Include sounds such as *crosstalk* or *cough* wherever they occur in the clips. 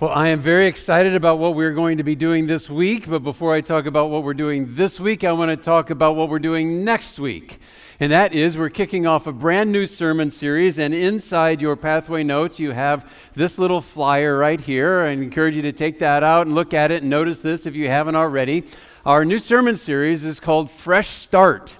Well, I am very excited about what we're going to be doing this week. But before I talk about what we're doing this week, I want to talk about what we're doing next week. And that is, we're kicking off a brand new sermon series. And inside your pathway notes, you have this little flyer right here. I encourage you to take that out and look at it and notice this if you haven't already. Our new sermon series is called Fresh Start.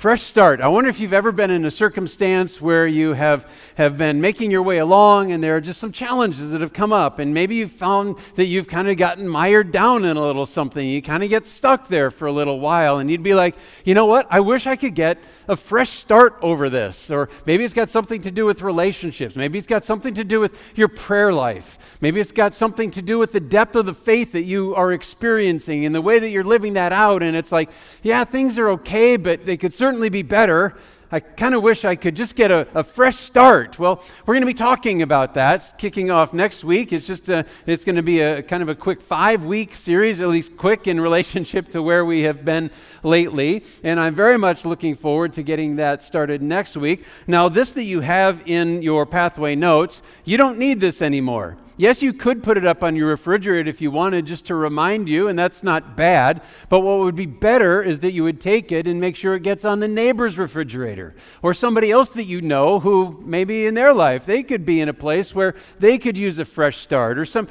Fresh start. I wonder if you've ever been in a circumstance where you have, have been making your way along and there are just some challenges that have come up, and maybe you've found that you've kind of gotten mired down in a little something. You kind of get stuck there for a little while, and you'd be like, you know what? I wish I could get a fresh start over this. Or maybe it's got something to do with relationships. Maybe it's got something to do with your prayer life. Maybe it's got something to do with the depth of the faith that you are experiencing and the way that you're living that out. And it's like, yeah, things are okay, but they could certainly certainly be better. I kind of wish I could just get a, a, fresh start. Well, we're going to be talking about that kicking off next week. It's just a, it's going to be a kind of a quick five week series, at least quick in *laughs* relationship to where we have been lately. And I'm very much looking forward to getting that started next week. Now, this that you have in your pathway notes, you don't need this anymore. Yes, you could put it up on your refrigerator if you wanted, just to remind you, and that's not bad. But what would be better is that you would take it and make sure it gets on the neighbor's refrigerator or somebody else that you know who maybe in their life they could be in a place where they could use a fresh start or some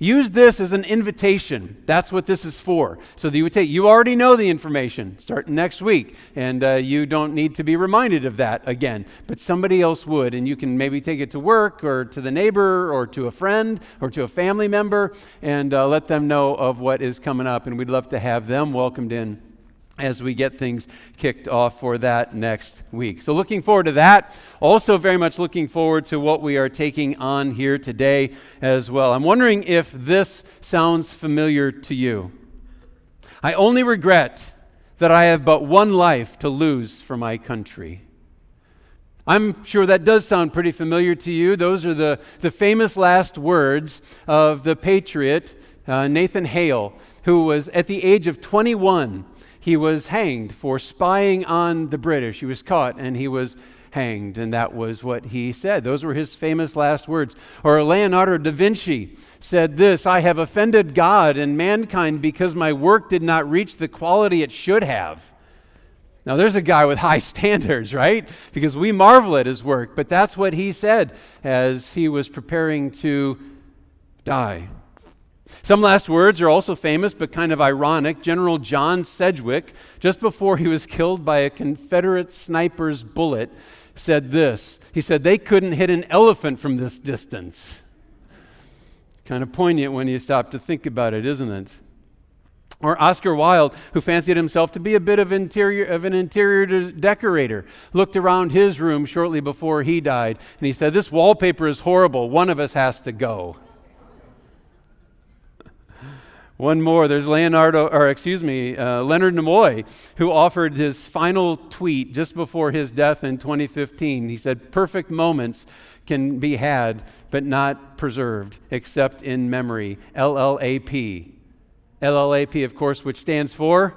Use this as an invitation. That's what this is for. So that you would take, you already know the information starting next week, and uh, you don't need to be reminded of that again. But somebody else would, and you can maybe take it to work or to the neighbor or to a friend or to a family member and uh, let them know of what is coming up. And we'd love to have them welcomed in as we get things kicked off for that next week. So, looking forward to that. Also, very much looking forward to what we are taking on here today as well. I'm wondering if this sounds familiar to you. I only regret that I have but one life to lose for my country. I'm sure that does sound pretty familiar to you. Those are the, the famous last words of the patriot, uh, Nathan Hale, who was at the age of 21 he was hanged for spying on the British. He was caught and he was hanged, and that was what he said. Those were his famous last words. Or Leonardo da Vinci said this I have offended God and mankind because my work did not reach the quality it should have. Now, there's a guy with *laughs* high standards, right? Because we marvel at his work, but that's what he said as he was preparing to die. Some last words are also famous but kind of ironic. General John Sedgwick, just before he was killed by a Confederate sniper's bullet, said this. He said, They couldn't hit an elephant from this distance. Kind of poignant when you stop to think about it, isn't it? Or Oscar Wilde, who fancied himself to be a bit of, interior, of an interior decorator, looked around his room shortly before he died, and he said, This wallpaper is horrible. One of us has to go. One more, there's Leonardo, or excuse me, uh, Leonard Nimoy, who offered his final tweet just before his death in 2015. He said, Perfect moments can be had, but not preserved, except in memory. LLAP. LLAP, of course, which stands for?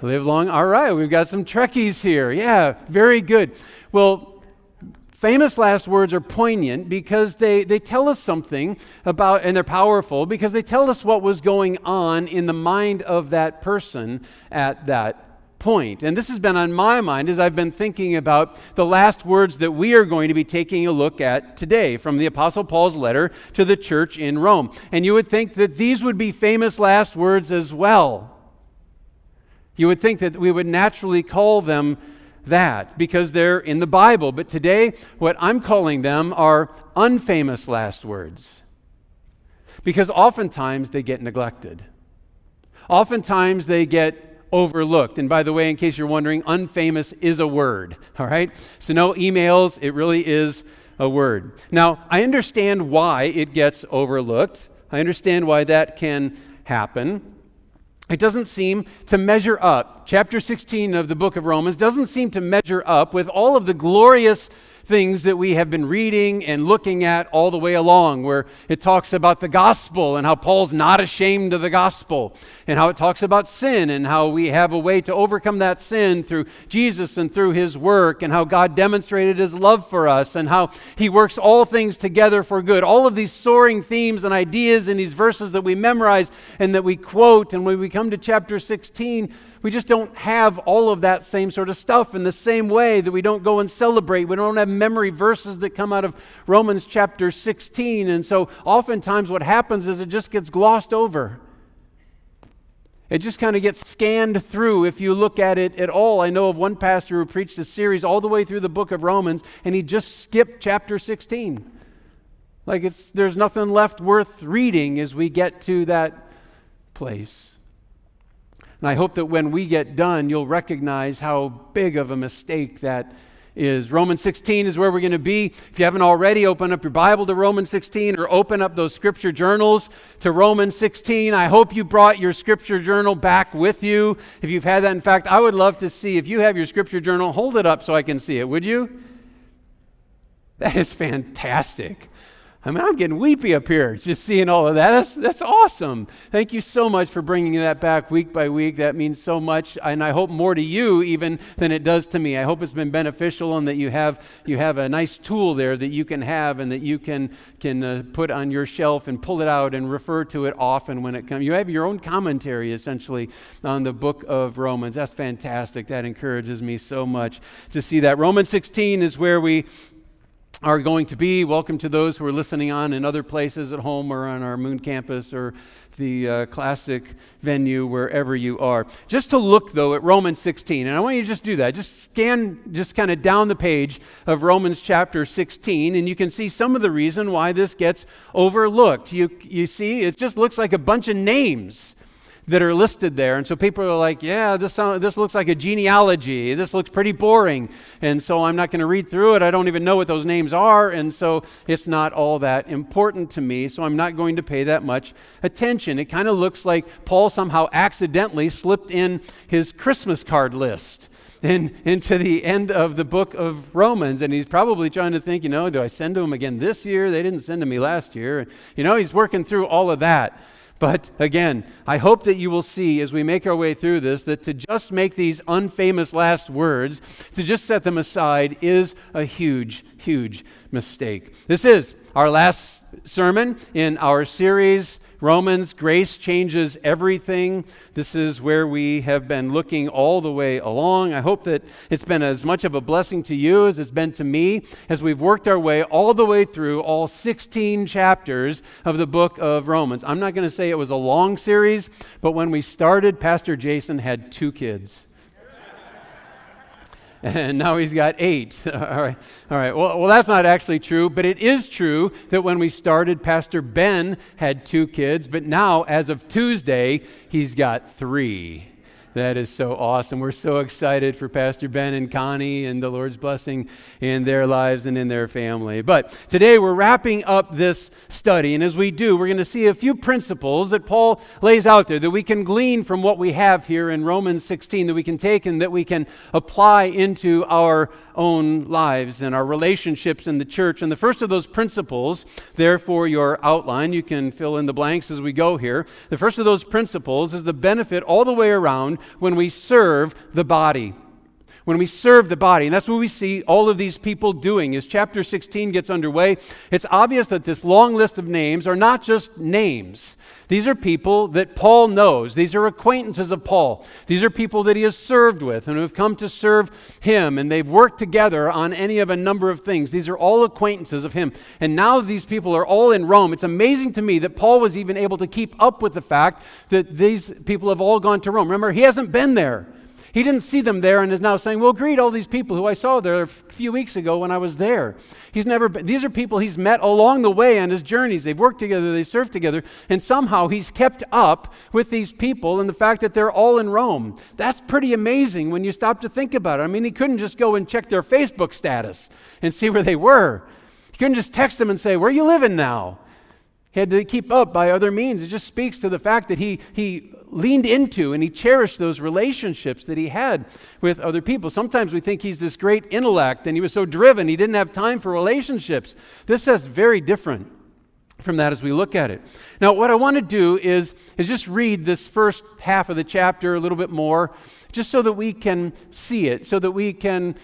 Live long. All right, we've got some Trekkies here. Yeah, very good. Well, Famous last words are poignant because they, they tell us something about, and they're powerful because they tell us what was going on in the mind of that person at that point. And this has been on my mind as I've been thinking about the last words that we are going to be taking a look at today from the Apostle Paul's letter to the church in Rome. And you would think that these would be famous last words as well. You would think that we would naturally call them that because they're in the Bible. But today, what I'm calling them are unfamous last words because oftentimes they get neglected. Oftentimes they get overlooked. And by the way, in case you're wondering, unfamous is a word, *laughs* all right? So no emails, it really is a word. Now, I understand why it gets overlooked. I understand why that can happen. It doesn't seem to measure up. Chapter 16 of the book of Romans doesn't seem to measure up with all of the glorious things that we have been reading and looking at all the way along, where it talks about the gospel and how Paul's not ashamed of the gospel, and how it talks about sin and how we have a way to overcome that sin through Jesus and through his work, and how God demonstrated his love for us, and how he works all things together for good. All of these soaring themes and ideas in these verses that we memorize and that we quote, and when we come to chapter 16, we just don't have all of that same sort of stuff in the same way that we don't go and celebrate. We don't have memory verses that come out of Romans chapter 16. And so oftentimes what happens is it just gets glossed over. It just kind of gets scanned through if you look at it at all. I know of one pastor who preached a series all the way through the book of Romans, and he just skipped chapter 16. Like it's, there's nothing left worth reading as we get to that place. And I hope that when we get done, you'll recognize how big of a mistake that is. Romans 16 is where we're going to be. If you haven't already, open up your Bible to Romans 16 or open up those scripture journals to Romans 16. I hope you brought your scripture journal back with you. If you've had that, in fact, I would love to see if you have your scripture journal, hold it up so I can see it, would you? That is fantastic. I mean, I'm getting weepy up here just seeing all of that. That's, that's awesome. Thank you so much for bringing that back week by week. That means so much, and I hope more to you even than it does to me. I hope it's been beneficial and that you have you have a nice tool there that you can have and that you can can uh, put on your shelf and pull it out and refer to it often when it comes. You have your own commentary essentially on the book of Romans. That's fantastic. That encourages me so much to see that. Romans 16 is where we are going to be. Welcome to those who are listening on in other places at home or on our Moon campus or the uh, classic venue, wherever you are. Just to look, though, at Romans 16, and I want you to just do that. Just scan, just kind of down the page of Romans chapter 16, and you can see some of the reason why this gets overlooked. You, you see, it just looks like a bunch of names that are listed there. And so people are like, yeah, this, sound, this looks like a genealogy. This looks pretty boring. And so I'm not going to read through it. I don't even know what those names are. And so it's not all that important to me. So I'm not going to pay that much attention. It kind of looks like Paul somehow accidentally slipped in his Christmas card list. In, into the end of the book of Romans. And he's probably trying to think, you know, do I send to him again this year? They didn't send to me last year. You know, he's working through all of that. But again, I hope that you will see as we make our way through this that to just make these unfamous last words, to just set them aside, is a huge, huge mistake. This is our last sermon in our series Romans, grace changes everything. This is where we have been looking all the way along. I hope that it's been as much of a blessing to you as it's been to me as we've worked our way all the way through all 16 chapters of the book of Romans. I'm not going to say it was a long series, but when we started, Pastor Jason had two kids and now he's got eight. *laughs* all right, all right. Well, well, that's not actually true, but it is true that when we started, Pastor Ben had two kids, but now, as of Tuesday, he's got three. That is so awesome. We're so excited for Pastor Ben and Connie and the Lord's blessing in their lives and in their family. But today we're wrapping up this study, and as we do, we're going to see a few principles that Paul lays out there that we can glean from what we have here in Romans 16, that we can take and that we can apply into our own lives and our relationships in the church. And the first of those principles, therefore, your outline, you can fill in the blanks as we go here. The first of those principles is the benefit all the way around when we serve the body when we serve the body. And that's what we see all of these people doing. As chapter 16 gets underway, it's obvious that this long list of names are not just names. These are people that Paul knows. These are acquaintances of Paul. These are people that he has served with and who have come to serve him, and they've worked together on any of a number of things. These are all acquaintances of him. And now these people are all in Rome. It's amazing to me that Paul was even able to keep up with the fact that these people have all gone to Rome. Remember, he hasn't been there. He didn't see them there and is now saying, Well, greet all these people who I saw there a few weeks ago when I was there. He's never been, these are people he's met along the way on his journeys. They've worked together, they've served together, and somehow he's kept up with these people and the fact that they're all in Rome. That's pretty amazing when you stop to think about it. I mean, he couldn't just go and check their Facebook status and see where they were. He couldn't just text them and say, Where are you living now? He had to keep up by other means. It just speaks to the fact that he, he leaned into and he cherished those relationships that he had with other people. Sometimes we think he's this great intellect and he was so driven he didn't have time for relationships. This is very different from that as we look at it. Now, what I want to do is, is just read this first half of the chapter a little bit more, just so that we can see it, so that we can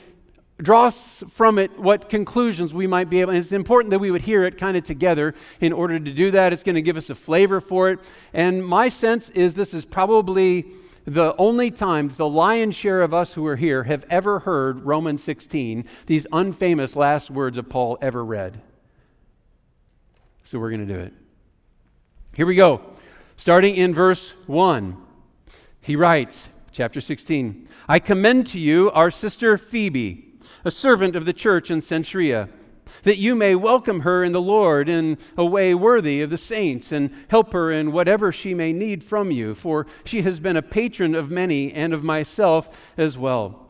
draw from it what conclusions we might be able. And it's important that we would hear it kind of together in order to do that. It's going to give us a flavor for it. And my sense is this is probably the only time the lion's share of us who are here have ever heard Romans 16, these unfamous last words of Paul ever read. So we're going to do it. Here we go. Starting in verse 1, he writes, chapter 16, I commend to you our sister Phoebe a servant of the church in Cenchrea, that you may welcome her in the Lord in a way worthy of the saints, and help her in whatever she may need from you, for she has been a patron of many and of myself as well.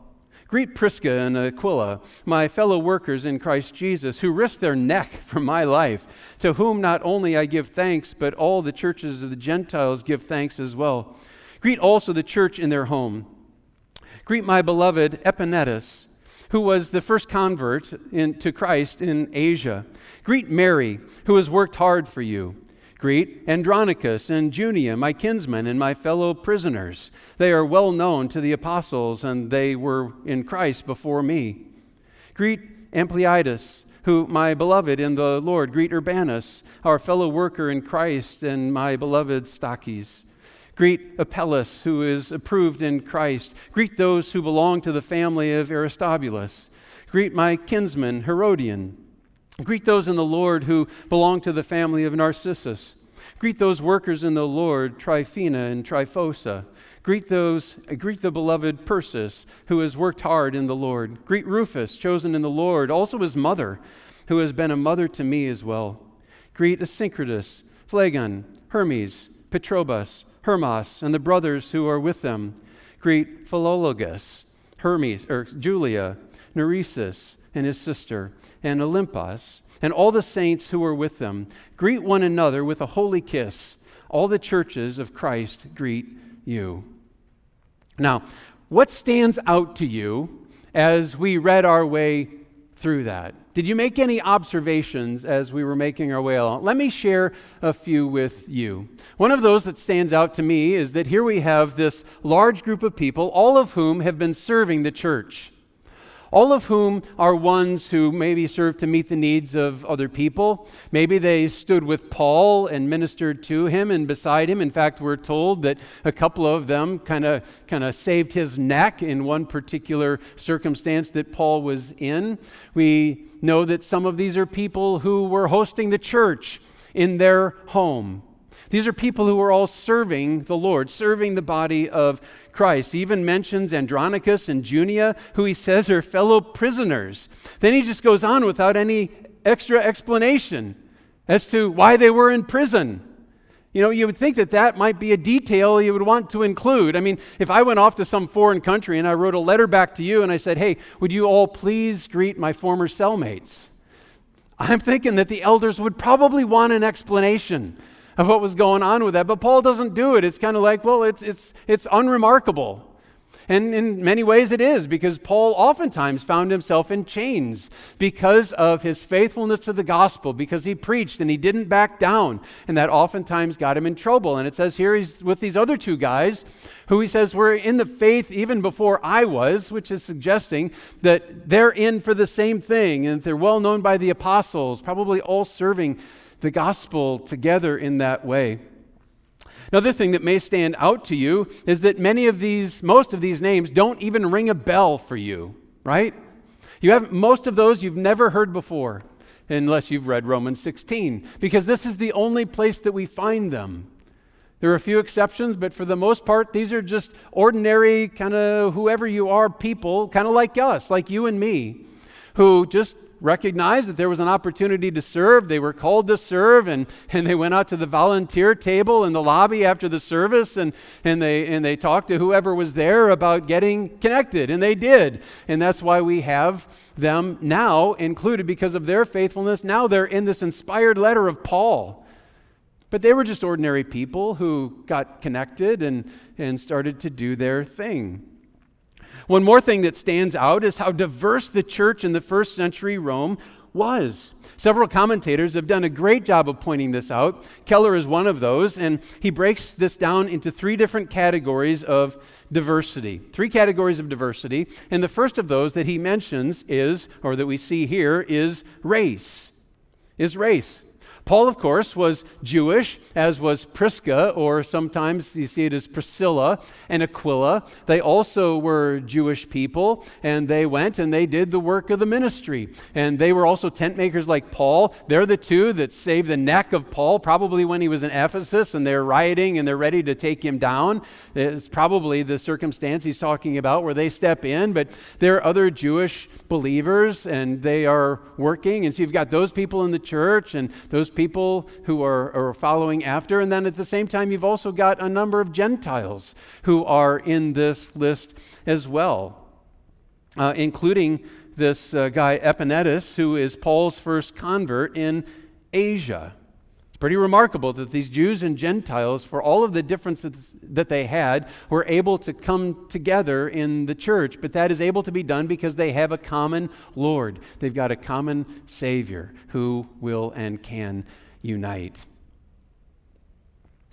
Greet Prisca and Aquila, my fellow workers in Christ Jesus, who risked their neck for my life, to whom not only I give thanks, but all the churches of the Gentiles give thanks as well. Greet also the church in their home. Greet my beloved Epaenetus who was the first convert in, to Christ in Asia. Greet Mary, who has worked hard for you. Greet Andronicus and Junia, my kinsmen and my fellow prisoners. They are well known to the apostles, and they were in Christ before me. Greet Ampliatus, who my beloved in the Lord. Greet Urbanus, our fellow worker in Christ, and my beloved Stachys. Greet Apelles, who is approved in Christ. Greet those who belong to the family of Aristobulus. Greet my kinsman, Herodion. Greet those in the Lord who belong to the family of Narcissus. Greet those workers in the Lord, Tryphena and Tryphosa. Greet those, greet the beloved Persis, who has worked hard in the Lord. Greet Rufus, chosen in the Lord, also his mother, who has been a mother to me as well. Greet Asyncritus, Phlegon, Hermes, Patrobas, Hermas and the brothers who are with them. Greet Philologus, Hermes, or Julia, Nereus and his sister, and Olympas, and all the saints who are with them. Greet one another with a holy kiss. All the churches of Christ greet you. Now, what stands out to you as we read our way through that? Did you make any observations as we were making our way along? Let me share a few with you. One of those that stands out to me is that here we have this large group of people, all of whom have been serving the church all of whom are ones who maybe served to meet the needs of other people. Maybe they stood with Paul and ministered to him and beside him. In fact, we're told that a couple of them kind of kind of saved his neck in one particular circumstance that Paul was in. We know that some of these are people who were hosting the church in their home. These are people who are all serving the Lord, serving the body of Christ. He even mentions Andronicus and Junia, who he says are fellow prisoners. Then he just goes on without any extra explanation as to why they were in prison. You know, you would think that that might be a detail you would want to include. I mean, if I went off to some foreign country and I wrote a letter back to you and I said, hey, would you all please greet my former cellmates? I'm thinking that the elders would probably want an explanation of what was going on with that. But Paul doesn't do it. It's kind of like, well, it's, it's, it's unremarkable. And in many ways it is, because Paul oftentimes found himself in chains because of his faithfulness to the gospel, because he preached and he didn't back down. And that oftentimes got him in trouble. And it says here he's with these other two guys who he says were in the faith even before I was, which is suggesting that they're in for the same thing and they're well known by the apostles, probably all serving the gospel together in that way. Another thing that may stand out to you is that many of these, most of these names don't even ring a bell for you, right? You have most of those you've never heard before, unless you've read Romans 16, because this is the only place that we find them. There are a few exceptions, but for the most part, these are just ordinary, kind of whoever you are people, kind of like us, like you and me, who just recognized that there was an opportunity to serve. They were called to serve, and, and they went out to the volunteer table in the lobby after the service, and, and, they, and they talked to whoever was there about getting connected, and they did. And that's why we have them now included because of their faithfulness. Now they're in this inspired letter of Paul. But they were just ordinary people who got connected and, and started to do their thing. One more thing that stands out is how diverse the church in the first century Rome was. Several commentators have done a great job of pointing this out. Keller is one of those, and he breaks this down into three different categories of diversity. Three categories of diversity. And the first of those that he mentions is, or that we see here, is race. Is race. Paul, of course, was Jewish, as was Prisca, or sometimes you see it as Priscilla and Aquila. They also were Jewish people, and they went and they did the work of the ministry. And they were also tent makers like Paul. They're the two that saved the neck of Paul, probably when he was in Ephesus and they're rioting and they're ready to take him down. It's probably the circumstance he's talking about where they step in, but there are other Jewish believers and they are working. And so you've got those people in the church and those people who are, are following after. And then at the same time, you've also got a number of Gentiles who are in this list as well, uh, including this uh, guy Epaenetus, who is Paul's first convert in Asia pretty remarkable that these Jews and Gentiles, for all of the differences that they had, were able to come together in the church. But that is able to be done because they have a common Lord. They've got a common Savior who will and can unite.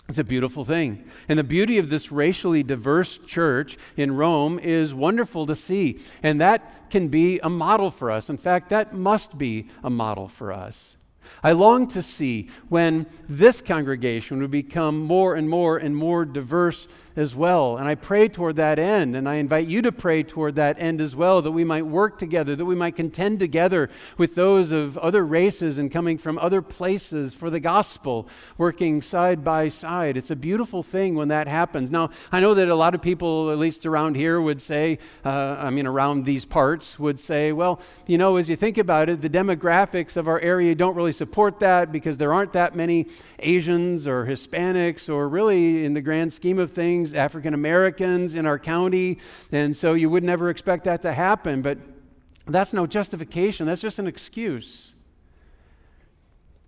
It's a beautiful thing. And the beauty of this racially diverse church in Rome is wonderful to see. And that can be a model for us. In fact, that must be a model for us. I long to see when this congregation would become more and more and more diverse as well. And I pray toward that end, and I invite you to pray toward that end as well, that we might work together, that we might contend together with those of other races and coming from other places for the gospel, working side by side. It's a beautiful thing when that happens. Now, I know that a lot of people, at least around here, would say, uh, I mean, around these parts, would say, well, you know, as you think about it, the demographics of our area don't really support that because there aren't that many Asians or Hispanics or really, in the grand scheme of things, African Americans in our county, and so you would never expect that to happen. But that's no justification, that's just an excuse.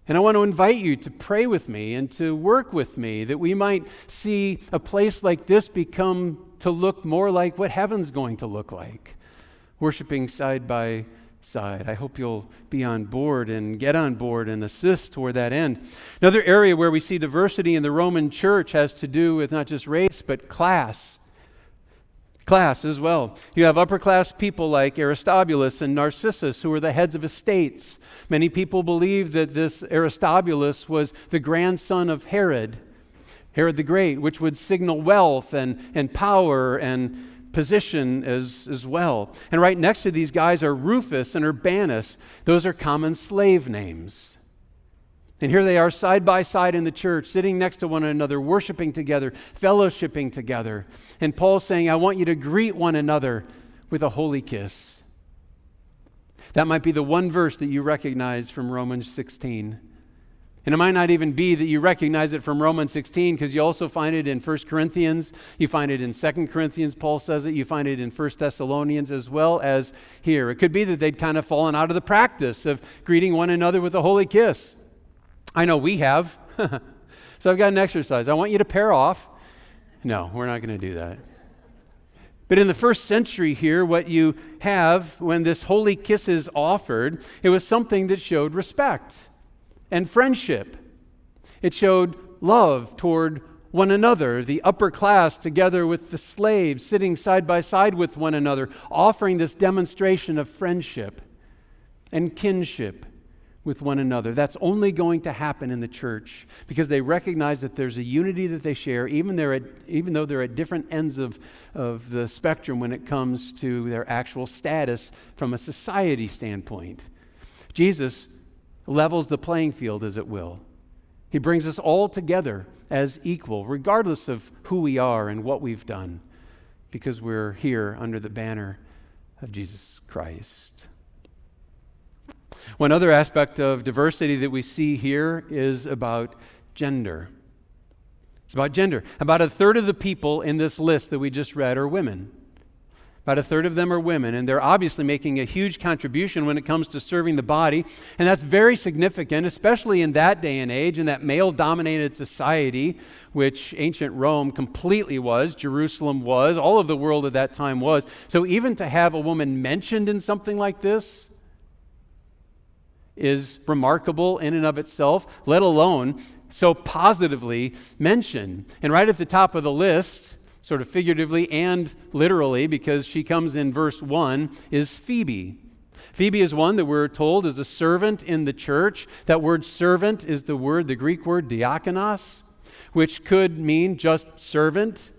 And I want to invite you to pray with me and to work with me that we might see a place like this become to look more like what heaven's going to look like, worshiping side by side. I hope you'll be on board and get on board and assist toward that end. Another area where we see diversity in the Roman church has to do with not just race, but class. Class as well. You have upper class people like Aristobulus and Narcissus, who were the heads of estates. Many people believe that this Aristobulus was the grandson of Herod, Herod the Great, which would signal wealth and, and power and position as, as well. And right next to these guys are Rufus and Urbanus. Those are common slave names. And here they are side by side in the church, sitting next to one another, worshiping together, fellowshipping together. And Paul's saying, I want you to greet one another with a holy kiss. That might be the one verse that you recognize from Romans 16. And it might not even be that you recognize it from Romans 16 because you also find it in 1 Corinthians, you find it in 2 Corinthians, Paul says it, you find it in 1 Thessalonians as well as here. It could be that they'd kind of fallen out of the practice of greeting one another with a holy kiss. I know we have. *laughs* so I've got an exercise. I want you to pair off. No, we're not going to do that. But in the first century here, what you have when this holy kiss is offered, it was something that showed respect and friendship. It showed love toward one another, the upper class together with the slaves, sitting side by side with one another, offering this demonstration of friendship and kinship with one another. That's only going to happen in the church because they recognize that there's a unity that they share, even, at, even though they're at different ends of, of the spectrum when it comes to their actual status from a society standpoint. Jesus levels the playing field, as it will. He brings us all together as equal, regardless of who we are and what we've done, because we're here under the banner of Jesus Christ. One other aspect of diversity that we see here is about gender. It's about gender. About a third of the people in this list that we just read are women. About a third of them are women, and they're obviously making a huge contribution when it comes to serving the body. And that's very significant, especially in that day and age, in that male dominated society, which ancient Rome completely was, Jerusalem was, all of the world at that time was. So even to have a woman mentioned in something like this is remarkable in and of itself, let alone so positively mentioned. And right at the top of the list, sort of figuratively and literally, because she comes in verse 1, is Phoebe. Phoebe is one that we're told is a servant in the church. That word servant is the word, the Greek word diakonos, which could mean just servant,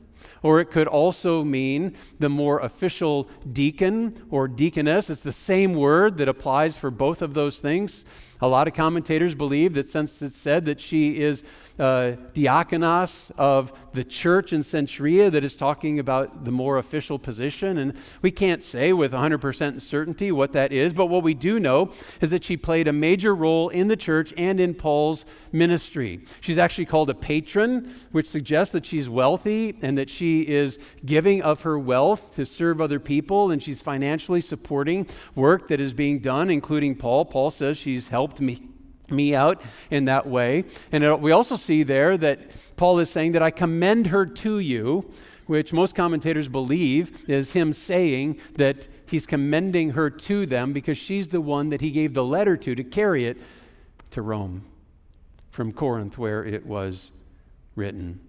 or it could also mean the more official deacon or deaconess. It's the same word that applies for both of those things. A lot of commentators believe that since it's said that she is uh, diakonos of the church in Cenchrea that is talking about the more official position. And we can't say with 100% certainty what that is, but what we do know is that she played a major role in the church and in Paul's ministry. She's actually called a patron, which suggests that she's wealthy and that she is giving of her wealth to serve other people, and she's financially supporting work that is being done, including Paul. Paul says she's helped me me out in that way. And it, we also see there that Paul is saying that I commend her to you, which most commentators believe is him saying that he's commending her to them because she's the one that he gave the letter to to carry it to Rome from Corinth, where it was written.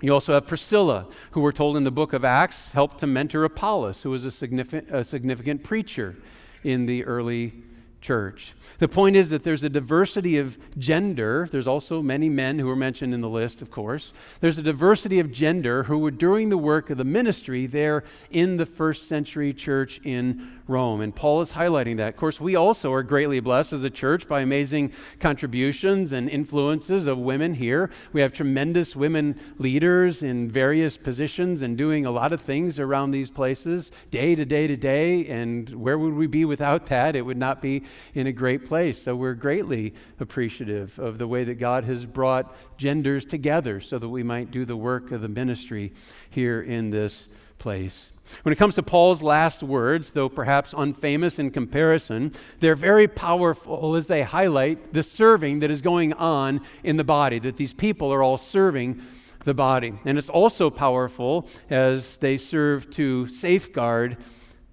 You also have Priscilla, who we're told in the book of Acts helped to mentor Apollos, who was a significant, a significant preacher in the early church. The point is that there's a diversity of gender. There's also many men who are mentioned in the list, of course. There's a diversity of gender who were doing the work of the ministry there in the first century church in Rome. And Paul is highlighting that. Of course, we also are greatly blessed as a church by amazing contributions and influences of women here. We have tremendous women leaders in various positions and doing a lot of things around these places day to day to day. And where would we be without that? It would not be in a great place. So we're greatly appreciative of the way that God has brought genders together so that we might do the work of the ministry here in this place. When it comes to Paul's last words, though perhaps unfamous in comparison, they're very powerful as they highlight the serving that is going on in the body, that these people are all serving the body. And it's also powerful as they serve to safeguard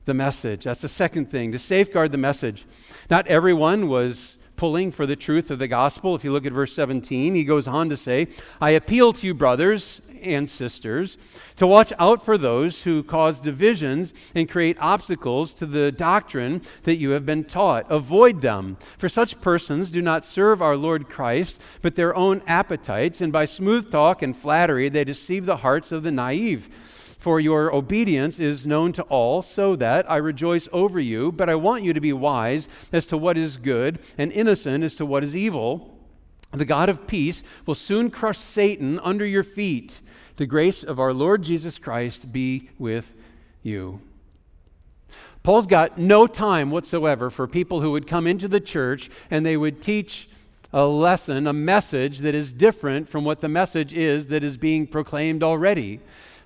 the message. That's the second thing, to safeguard the message. Not everyone was pulling for the truth of the gospel. If you look at verse 17, he goes on to say, I appeal to you, brothers and sisters, to watch out for those who cause divisions and create obstacles to the doctrine that you have been taught. Avoid them, for such persons do not serve our Lord Christ, but their own appetites, and by smooth talk and flattery they deceive the hearts of the naive. For your obedience is known to all, so that I rejoice over you, but I want you to be wise as to what is good and innocent as to what is evil. The God of peace will soon crush Satan under your feet. The grace of our Lord Jesus Christ be with you. Paul's got no time whatsoever for people who would come into the church and they would teach a lesson, a message that is different from what the message is that is being proclaimed already,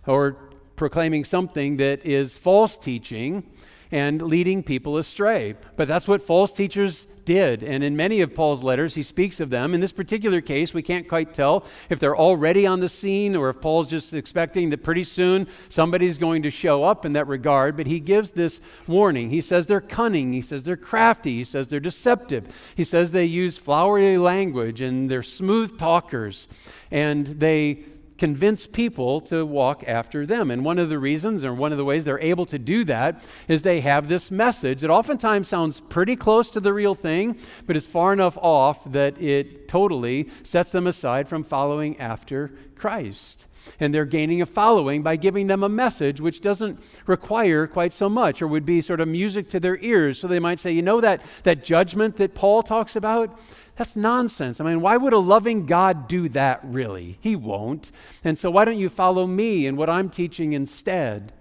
or proclaiming something that is false teaching and leading people astray. But that's what false teachers did. And in many of Paul's letters, he speaks of them. In this particular case, we can't quite tell if they're already on the scene or if Paul's just expecting that pretty soon somebody's going to show up in that regard. But he gives this warning. He says they're cunning. He says they're crafty. He says they're deceptive. He says they use flowery language and they're smooth talkers. And they convince people to walk after them. And one of the reasons, or one of the ways they're able to do that, is they have this message that oftentimes sounds pretty close to the real thing, but is far enough off that it totally sets them aside from following after Christ. And they're gaining a following by giving them a message which doesn't require quite so much or would be sort of music to their ears. So they might say, you know, that, that judgment that Paul talks about? That's nonsense. I mean, why would a loving God do that, really? He won't. And so, why don't you follow me and what I'm teaching instead?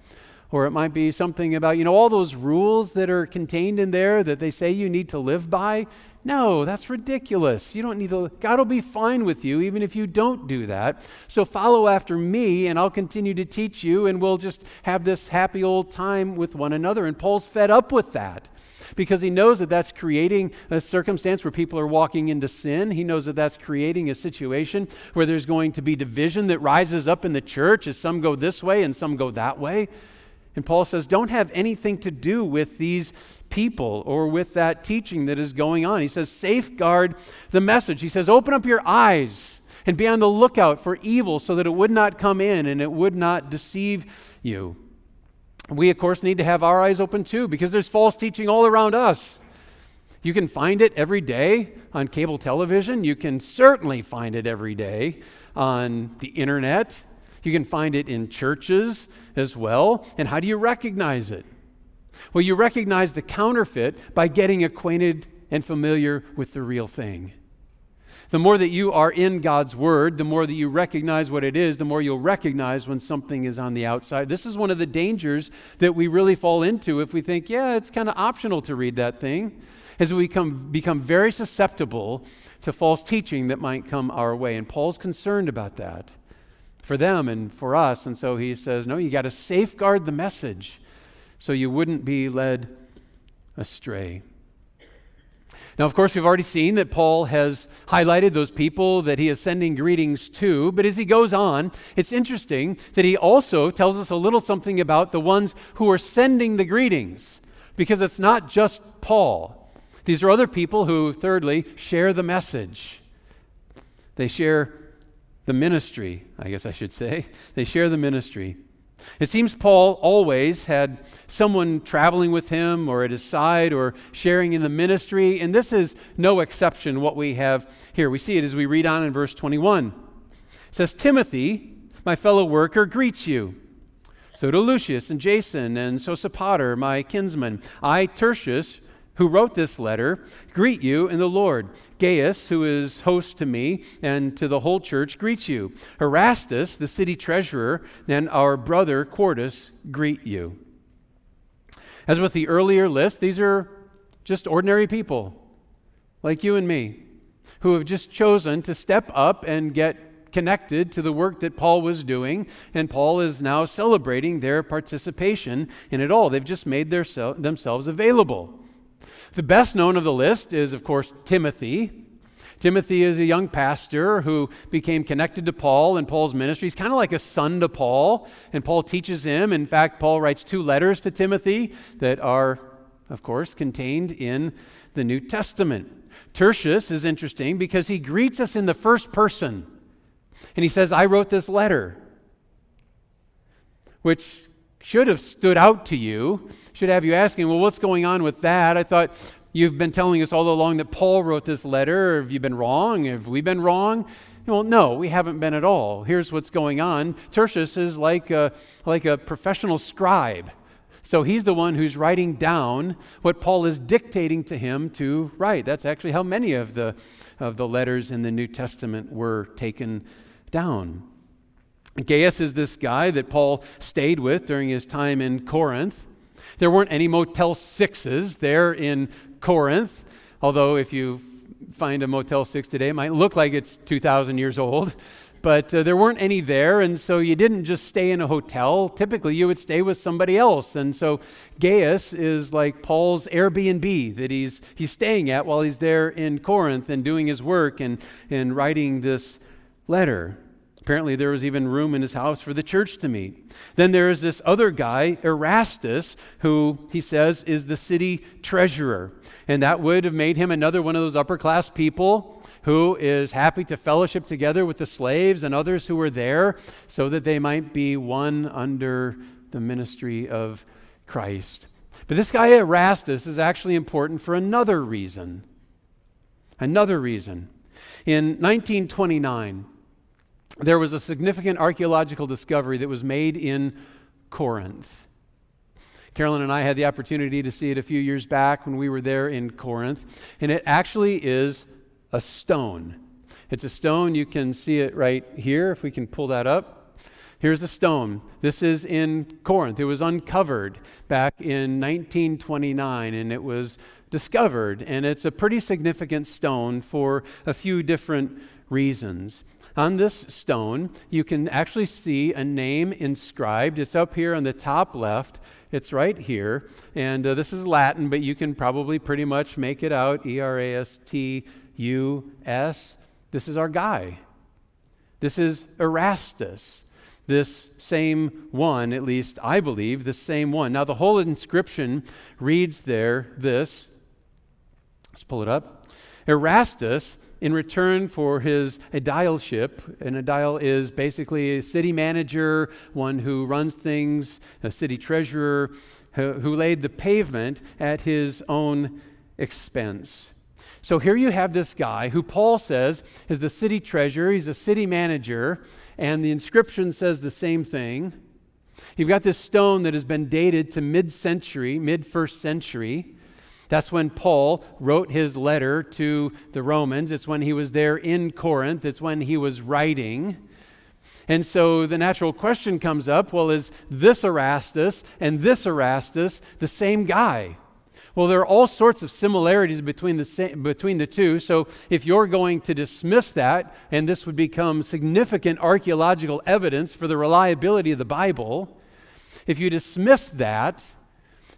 Or it might be something about, you know, all those rules that are contained in there that they say you need to live by. No, that's ridiculous. You don't need to, God will be fine with you even if you don't do that. So follow after me, and I'll continue to teach you, and we'll just have this happy old time with one another. And Paul's fed up with that because he knows that that's creating a circumstance where people are walking into sin. He knows that that's creating a situation where there's going to be division that rises up in the church as some go this way and some go that way. And Paul says, don't have anything to do with these people or with that teaching that is going on. He says, safeguard the message. He says, open up your eyes and be on the lookout for evil so that it would not come in and it would not deceive you. We, of course, need to have our eyes open too because there's false teaching all around us. You can find it every day on cable television. You can certainly find it every day on the internet. You can find it in churches as well. And how do you recognize it? Well, you recognize the counterfeit by getting acquainted and familiar with the real thing. The more that you are in God's Word, the more that you recognize what it is, the more you'll recognize when something is on the outside. This is one of the dangers that we really fall into if we think, yeah, it's kind of optional to read that thing, as we become, become very susceptible to false teaching that might come our way. And Paul's concerned about that for them and for us. And so he says, no, you got to safeguard the message so you wouldn't be led astray. Now, of course, we've already seen that Paul has highlighted those people that he is sending greetings to, but as he goes on, it's interesting that he also tells us a little something about the ones who are sending the greetings, because it's not just Paul. These are other people who, thirdly, share the message. They share the ministry, I guess I should say. They share the ministry. It seems Paul always had someone traveling with him or at his side or sharing in the ministry, and this is no exception what we have here. We see it as we read on in verse 21. It says, Timothy, my fellow worker, greets you. So do Lucius and Jason and Sosipater, my kinsman. I, Tertius, who wrote this letter, greet you in the Lord. Gaius, who is host to me and to the whole church, greets you. Erastus, the city treasurer, and our brother Quartus greet you. As with the earlier list, these are just ordinary people, like you and me, who have just chosen to step up and get connected to the work that Paul was doing, and Paul is now celebrating their participation in it all. They've just made their, themselves available. The best known of the list is, of course, Timothy. Timothy is a young pastor who became connected to Paul and Paul's ministry. He's kind of like a son to Paul, and Paul teaches him. In fact, Paul writes two letters to Timothy that are, of course, contained in the New Testament. Tertius is interesting because he greets us in the first person. And he says, I wrote this letter, which should have stood out to you, should have you asking, well, what's going on with that? I thought you've been telling us all along that Paul wrote this letter. Have you been wrong? Have we been wrong? Well, no, we haven't been at all. Here's what's going on. Tertius is like a, like a professional scribe. So he's the one who's writing down what Paul is dictating to him to write. That's actually how many of the, of the letters in the New Testament were taken down. Gaius is this guy that Paul stayed with during his time in Corinth. There weren't any Motel Sixes there in Corinth, although if you find a Motel 6 today, it might look like it's 2,000 years old. But uh, there weren't any there, and so you didn't just stay in a hotel. Typically, you would stay with somebody else. And so Gaius is like Paul's Airbnb that he's, he's staying at while he's there in Corinth and doing his work and, and writing this letter. Apparently, there was even room in his house for the church to meet. Then there is this other guy, Erastus, who he says is the city treasurer. And that would have made him another one of those upper class people who is happy to fellowship together with the slaves and others who were there so that they might be one under the ministry of Christ. But this guy, Erastus, is actually important for another reason. Another reason. In 1929, there was a significant archaeological discovery that was made in Corinth. Carolyn and I had the opportunity to see it a few years back when we were there in Corinth, and it actually is a stone. It's a stone, you can see it right here, if we can pull that up. Here's the stone. This is in Corinth. It was uncovered back in 1929, and it was discovered, and it's a pretty significant stone for a few different reasons. On this stone, you can actually see a name inscribed. It's up here on the top left. It's right here. And uh, this is Latin, but you can probably pretty much make it out E R A S T U S. This is our guy. This is Erastus this same one, at least I believe, the same one. Now, the whole inscription reads there this. Let's pull it up. Erastus, in return for his aedileship, an aedile is basically a city manager, one who runs things, a city treasurer, who laid the pavement at his own expense. So here you have this guy who Paul says is the city treasurer, he's a city manager, and the inscription says the same thing. You've got this stone that has been dated to mid century, mid first century. That's when Paul wrote his letter to the Romans. It's when he was there in Corinth. It's when he was writing. And so the natural question comes up well, is this Erastus and this Erastus the same guy? Well, there are all sorts of similarities between the, between the two. So if you're going to dismiss that, and this would become significant archaeological evidence for the reliability of the Bible, if you dismiss that,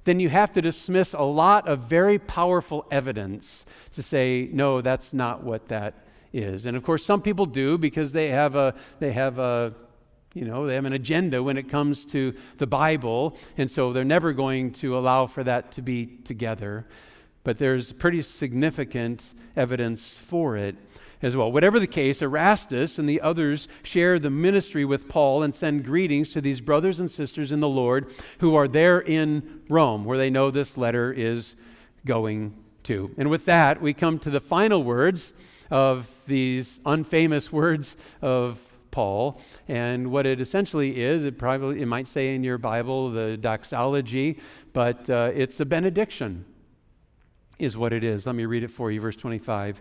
then you have to dismiss a lot of very powerful evidence to say, no, that's not what that is. And of course, some people do because they have a, they have a, you know, they have an agenda when it comes to the Bible, and so they're never going to allow for that to be together. But there's pretty significant evidence for it as well. Whatever the case, Erastus and the others share the ministry with Paul and send greetings to these brothers and sisters in the Lord who are there in Rome, where they know this letter is going to. And with that, we come to the final words of these unfamous words of Paul. And what it essentially is, it probably it might say in your Bible the doxology, but uh, it's a benediction, is what it is. Let me read it for you, verse 25.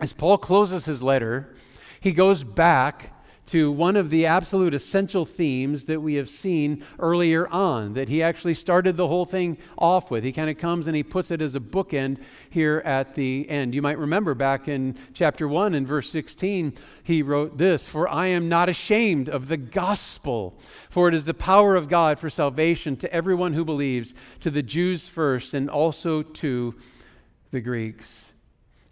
As Paul closes his letter, he goes back to one of the absolute essential themes that we have seen earlier on, that he actually started the whole thing off with. He kind of comes and he puts it as a bookend here at the end. You might remember back in chapter 1 and verse 16, he wrote this For I am not ashamed of the gospel, for it is the power of God for salvation to everyone who believes, to the Jews first, and also to the Greeks.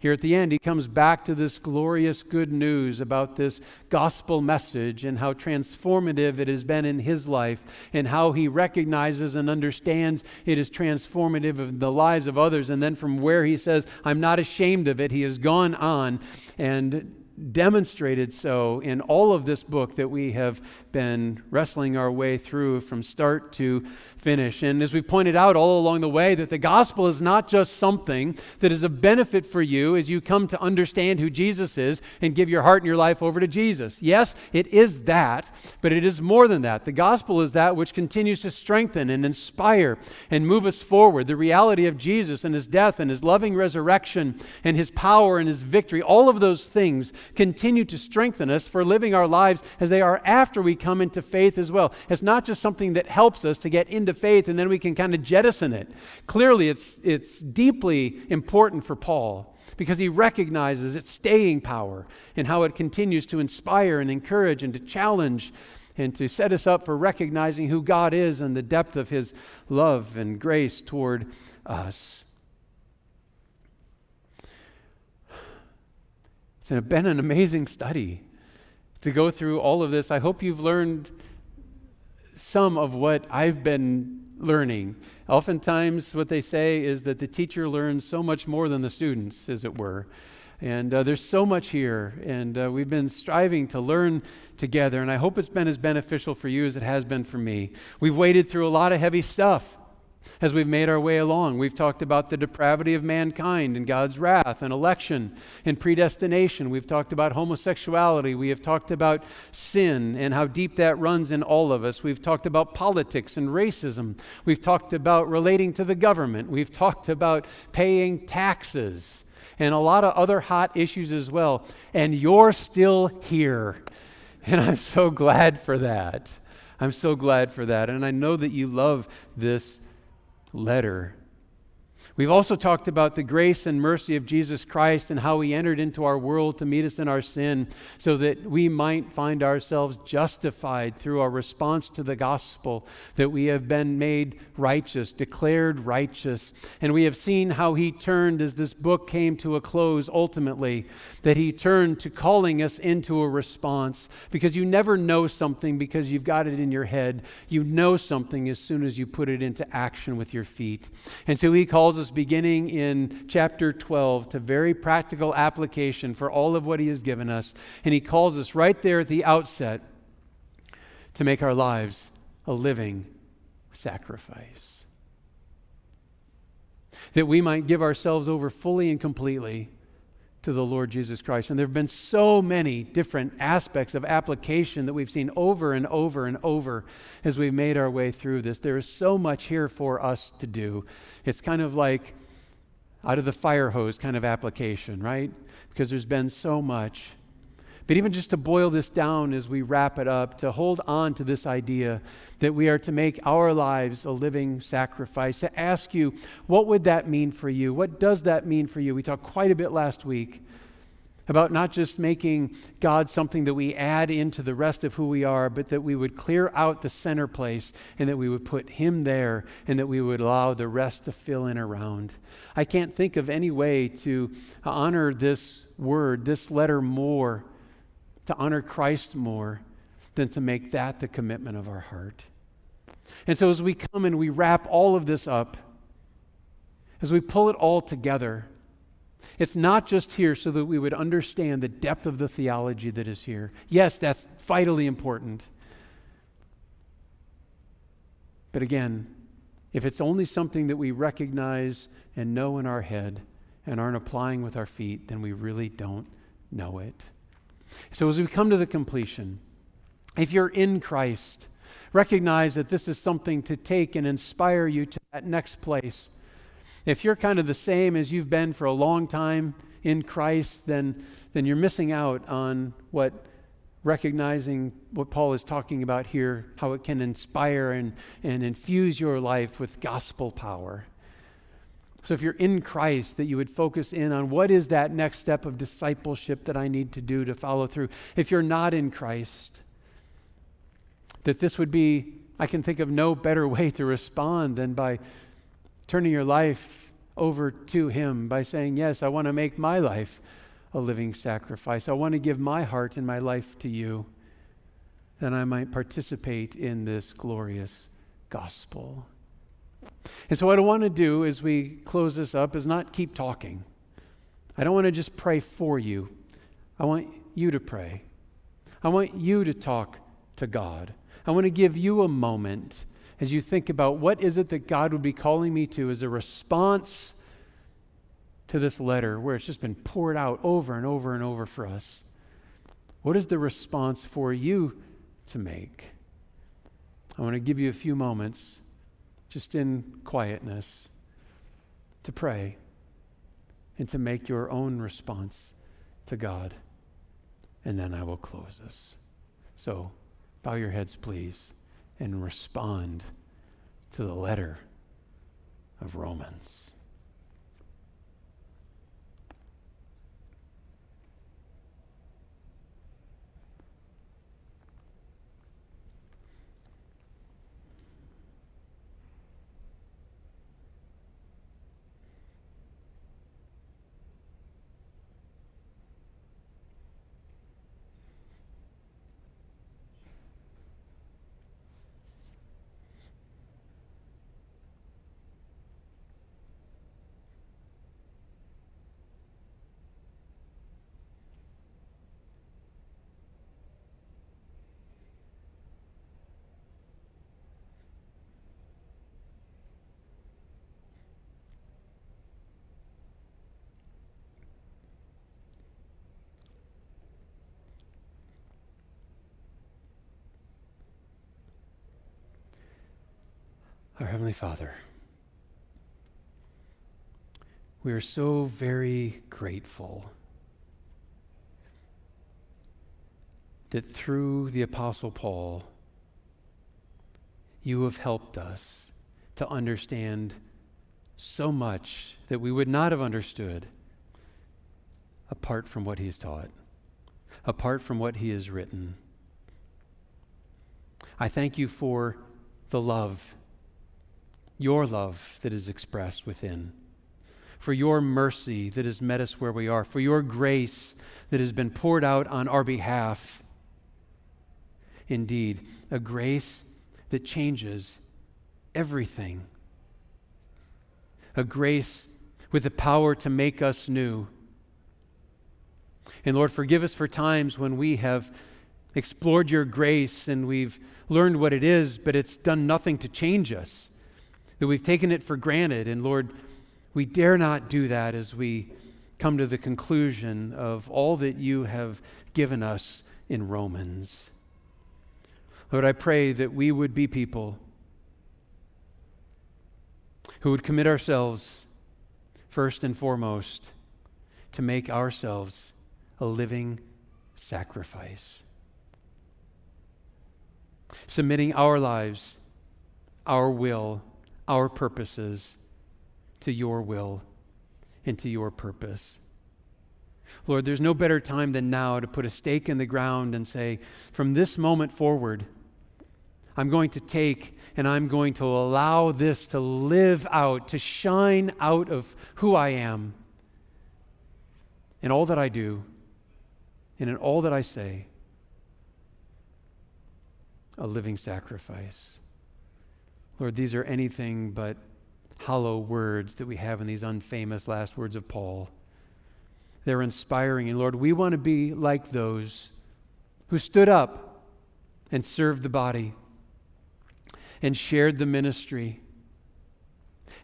Here at the end, he comes back to this glorious good news about this gospel message and how transformative it has been in his life and how he recognizes and understands it is transformative in the lives of others. And then from where he says, I'm not ashamed of it, he has gone on and demonstrated so in all of this book that we have been wrestling our way through from start to finish. And as we pointed out all along the way, that the gospel is not just something that is a benefit for you as you come to understand who Jesus is and give your heart and your life over to Jesus. Yes, it is that, but it is more than that. The gospel is that which continues to strengthen and inspire and move us forward. The reality of Jesus and his death and his loving resurrection and his power and his victory, all of those things continue to strengthen us for living our lives as they are after we come into faith as well. It's not just something that helps us to get into faith and then we can kind of jettison it. Clearly, it's, it's deeply important for Paul because he recognizes its staying power and how it continues to inspire and encourage and to challenge and to set us up for recognizing who God is and the depth of his love and grace toward us. It's been an amazing study to go through all of this. I hope you've learned some of what I've been learning. Oftentimes, what they say is that the teacher learns so much more than the students, as it were. And uh, there's so much here, and uh, we've been striving to learn together, and I hope it's been as beneficial for you as it has been for me. We've waded through a lot of heavy stuff. As we've made our way along. We've talked about the depravity of mankind and God's wrath and election and predestination. We've talked about homosexuality. We have talked about sin and how deep that runs in all of us. We've talked about politics and racism. We've talked about relating to the government. We've talked about paying taxes and a lot of other hot issues as well. And you're still here. And I'm so glad for that. I'm so glad for that. And I know that you love this letter. We've also talked about the grace and mercy of Jesus Christ and how he entered into our world to meet us in our sin so that we might find ourselves justified through our response to the gospel, that we have been made righteous, declared righteous. And we have seen how he turned as this book came to a close ultimately, that he turned to calling us into a response because you never know something because you've got it in your head. You know something as soon as you put it into action with your feet. And so he calls us beginning in chapter 12 to very practical application for all of what he has given us. And he calls us right there at the outset to make our lives a living sacrifice. That we might give ourselves over fully and completely to the Lord Jesus Christ. And there have been so many different aspects of application that we've seen over and over and over as we've made our way through this. There is so much here for us to do. It's kind of like out of the fire hose kind of application, right? Because there's been so much. But even just to boil this down as we wrap it up, to hold on to this idea that we are to make our lives a living sacrifice, to ask you, what would that mean for you? What does that mean for you? We talked quite a bit last week about not just making God something that we add into the rest of who we are, but that we would clear out the center place and that we would put Him there and that we would allow the rest to fill in around. I can't think of any way to honor this word, this letter more, to honor Christ more, than to make that the commitment of our heart. And so as we come and we wrap all of this up, as we pull it all together, it's not just here so that we would understand the depth of the theology that is here. Yes, that's vitally important. But again, if it's only something that we recognize and know in our head and aren't applying with our feet, then we really don't know it. So as we come to the completion, if you're in Christ, recognize that this is something to take and inspire you to that next place if you're kind of the same as you've been for a long time in Christ, then, then you're missing out on what recognizing what Paul is talking about here, how it can inspire and, and infuse your life with gospel power. So, if you're in Christ, that you would focus in on what is that next step of discipleship that I need to do to follow through. If you're not in Christ, that this would be, I can think of no better *laughs* way to respond than by turning your life over to Him by saying, Yes, I want to make my life a living sacrifice. I want to give my heart and my life to you, that I might participate in this glorious gospel. And so, what I want to do as we close this up is not keep talking. I don't want to just pray for you. I want you to pray. I want you to talk to God. I want to give you a moment as you think about what is it that God would be calling me to as a response to this letter where it's just been poured out over and over and over for us. What is the response for you to make? I want to give you a few moments just in quietness to pray and to make your own response to God. And then I will close this. So bow your heads, please and respond to the letter of Romans. Heavenly Father, we are so very grateful that through the Apostle Paul, you have helped us to understand so much that we would not have understood apart from what he has taught, apart from what he has written. I thank you for the love, your love that is expressed within, for your mercy that has met us where we are, for your grace that has been poured out on our behalf. Indeed, a grace that changes everything. A grace with the power to make us new. And Lord, forgive us for times when we have explored your grace and we've learned what it is, but it's done nothing to change us. That we've taken it for granted. And Lord, we dare not do that as we come to the conclusion of all that you have given us in Romans. Lord, I pray that we would be people who would commit ourselves first and foremost to make ourselves a living sacrifice. Submitting our lives, our will, our purposes to your will and to your purpose. Lord, there's no better time than now to put a stake in the ground and say, from this moment forward, I'm going to take and I'm going to allow this to live out, to shine out of who I am in all that I do and in all that I say. A living sacrifice. Lord, these are anything but hollow words that we have in these unfamous last words of Paul. They're inspiring. And Lord, we want to be like those who stood up and served the body and shared the ministry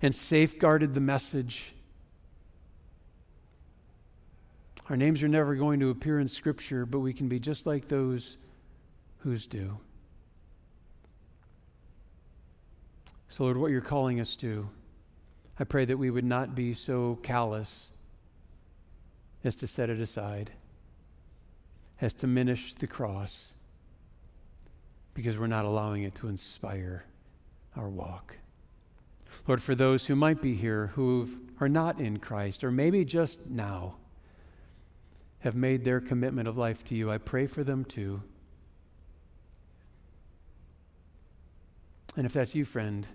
and safeguarded the message. Our names are never going to appear in Scripture, but we can be just like those whose do. So, Lord, what you're calling us to, I pray that we would not be so callous as to set it aside, as to diminish the cross, because we're not allowing it to inspire our walk. Lord, for those who might be here who are not in Christ, or maybe just now have made their commitment of life to you, I pray for them too. And if that's you, friend,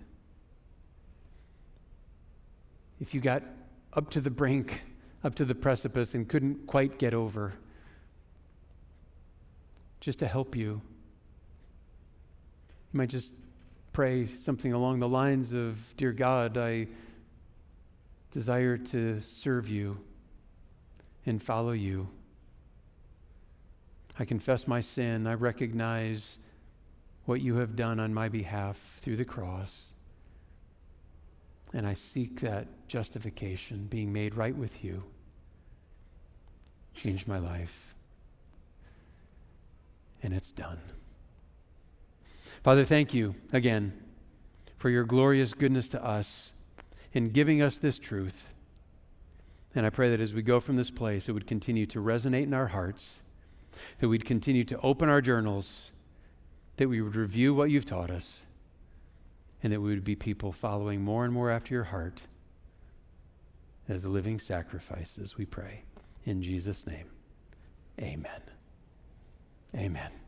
if you got up to the brink, up to the precipice, and couldn't quite get over, just to help you, you might just pray something along the lines of Dear God, I desire to serve you and follow you. I confess my sin. I recognize what you have done on my behalf through the cross. And I seek that justification, being made right with you. Change my life. And it's done. Father, thank you again for your glorious goodness to us in giving us this truth. And I pray that as we go from this place, it would continue to resonate in our hearts, that we'd continue to open our journals, that we would review what you've taught us, and that we would be people following more and more after your heart as living sacrifices, we pray. In Jesus' name, amen. Amen.